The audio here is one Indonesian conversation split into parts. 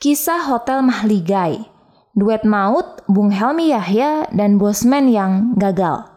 Kisah Hotel Mahligai, duet maut Bung Helmi Yahya dan Bosman yang gagal.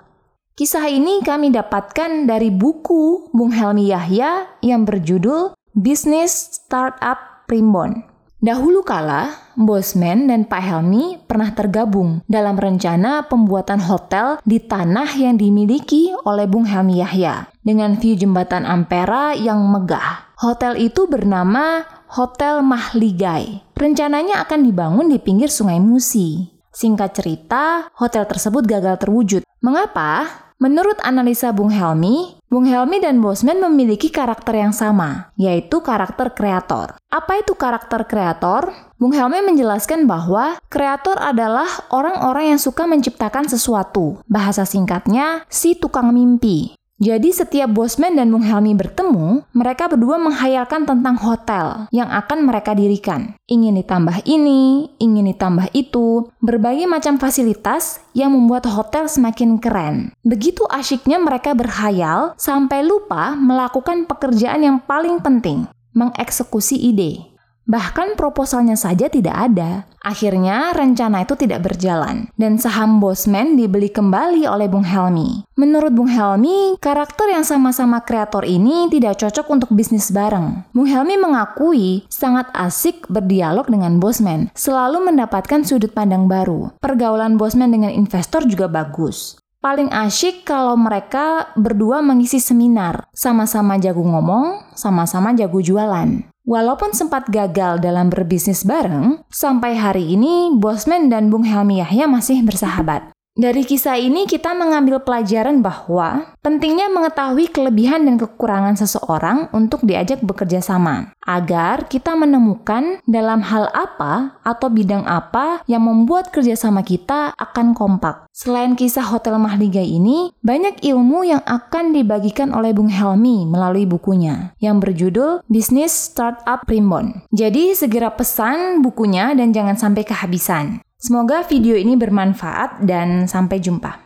Kisah ini kami dapatkan dari buku Bung Helmi Yahya yang berjudul Bisnis Startup Primbon. Dahulu kala, Bosman dan Pak Helmi pernah tergabung dalam rencana pembuatan hotel di tanah yang dimiliki oleh Bung Helmi Yahya dengan view jembatan Ampera yang megah. Hotel itu bernama Hotel Mahligai. Rencananya akan dibangun di pinggir Sungai Musi. Singkat cerita, hotel tersebut gagal terwujud. Mengapa? Menurut analisa Bung Helmi, Bung Helmi dan Bosman memiliki karakter yang sama, yaitu karakter kreator. Apa itu karakter kreator? Bung Helmi menjelaskan bahwa kreator adalah orang-orang yang suka menciptakan sesuatu. Bahasa singkatnya, si tukang mimpi. Jadi setiap Bosman dan Bung Helmi bertemu, mereka berdua menghayalkan tentang hotel yang akan mereka dirikan. Ingin ditambah ini, ingin ditambah itu, berbagai macam fasilitas yang membuat hotel semakin keren. Begitu asyiknya mereka berhayal sampai lupa melakukan pekerjaan yang paling penting, mengeksekusi ide. Bahkan proposalnya saja tidak ada. Akhirnya rencana itu tidak berjalan dan saham Bosman dibeli kembali oleh Bung Helmi. Menurut Bung Helmi, karakter yang sama-sama kreator ini tidak cocok untuk bisnis bareng. Bung Helmi mengakui sangat asik berdialog dengan Bosman, selalu mendapatkan sudut pandang baru. Pergaulan Bosman dengan investor juga bagus. Paling asyik kalau mereka berdua mengisi seminar, sama-sama jago ngomong, sama-sama jago jualan. Walaupun sempat gagal dalam berbisnis bareng, sampai hari ini Bosman dan Bung Helmi Yahya masih bersahabat. Dari kisah ini kita mengambil pelajaran bahwa pentingnya mengetahui kelebihan dan kekurangan seseorang untuk diajak bekerja sama, agar kita menemukan dalam hal apa atau bidang apa yang membuat kerjasama kita akan kompak. Selain kisah Hotel Mahligai ini, banyak ilmu yang akan dibagikan oleh Bung Helmi melalui bukunya yang berjudul Bisnis Startup Primbon. Jadi segera pesan bukunya dan jangan sampai kehabisan. Semoga video ini bermanfaat dan sampai jumpa.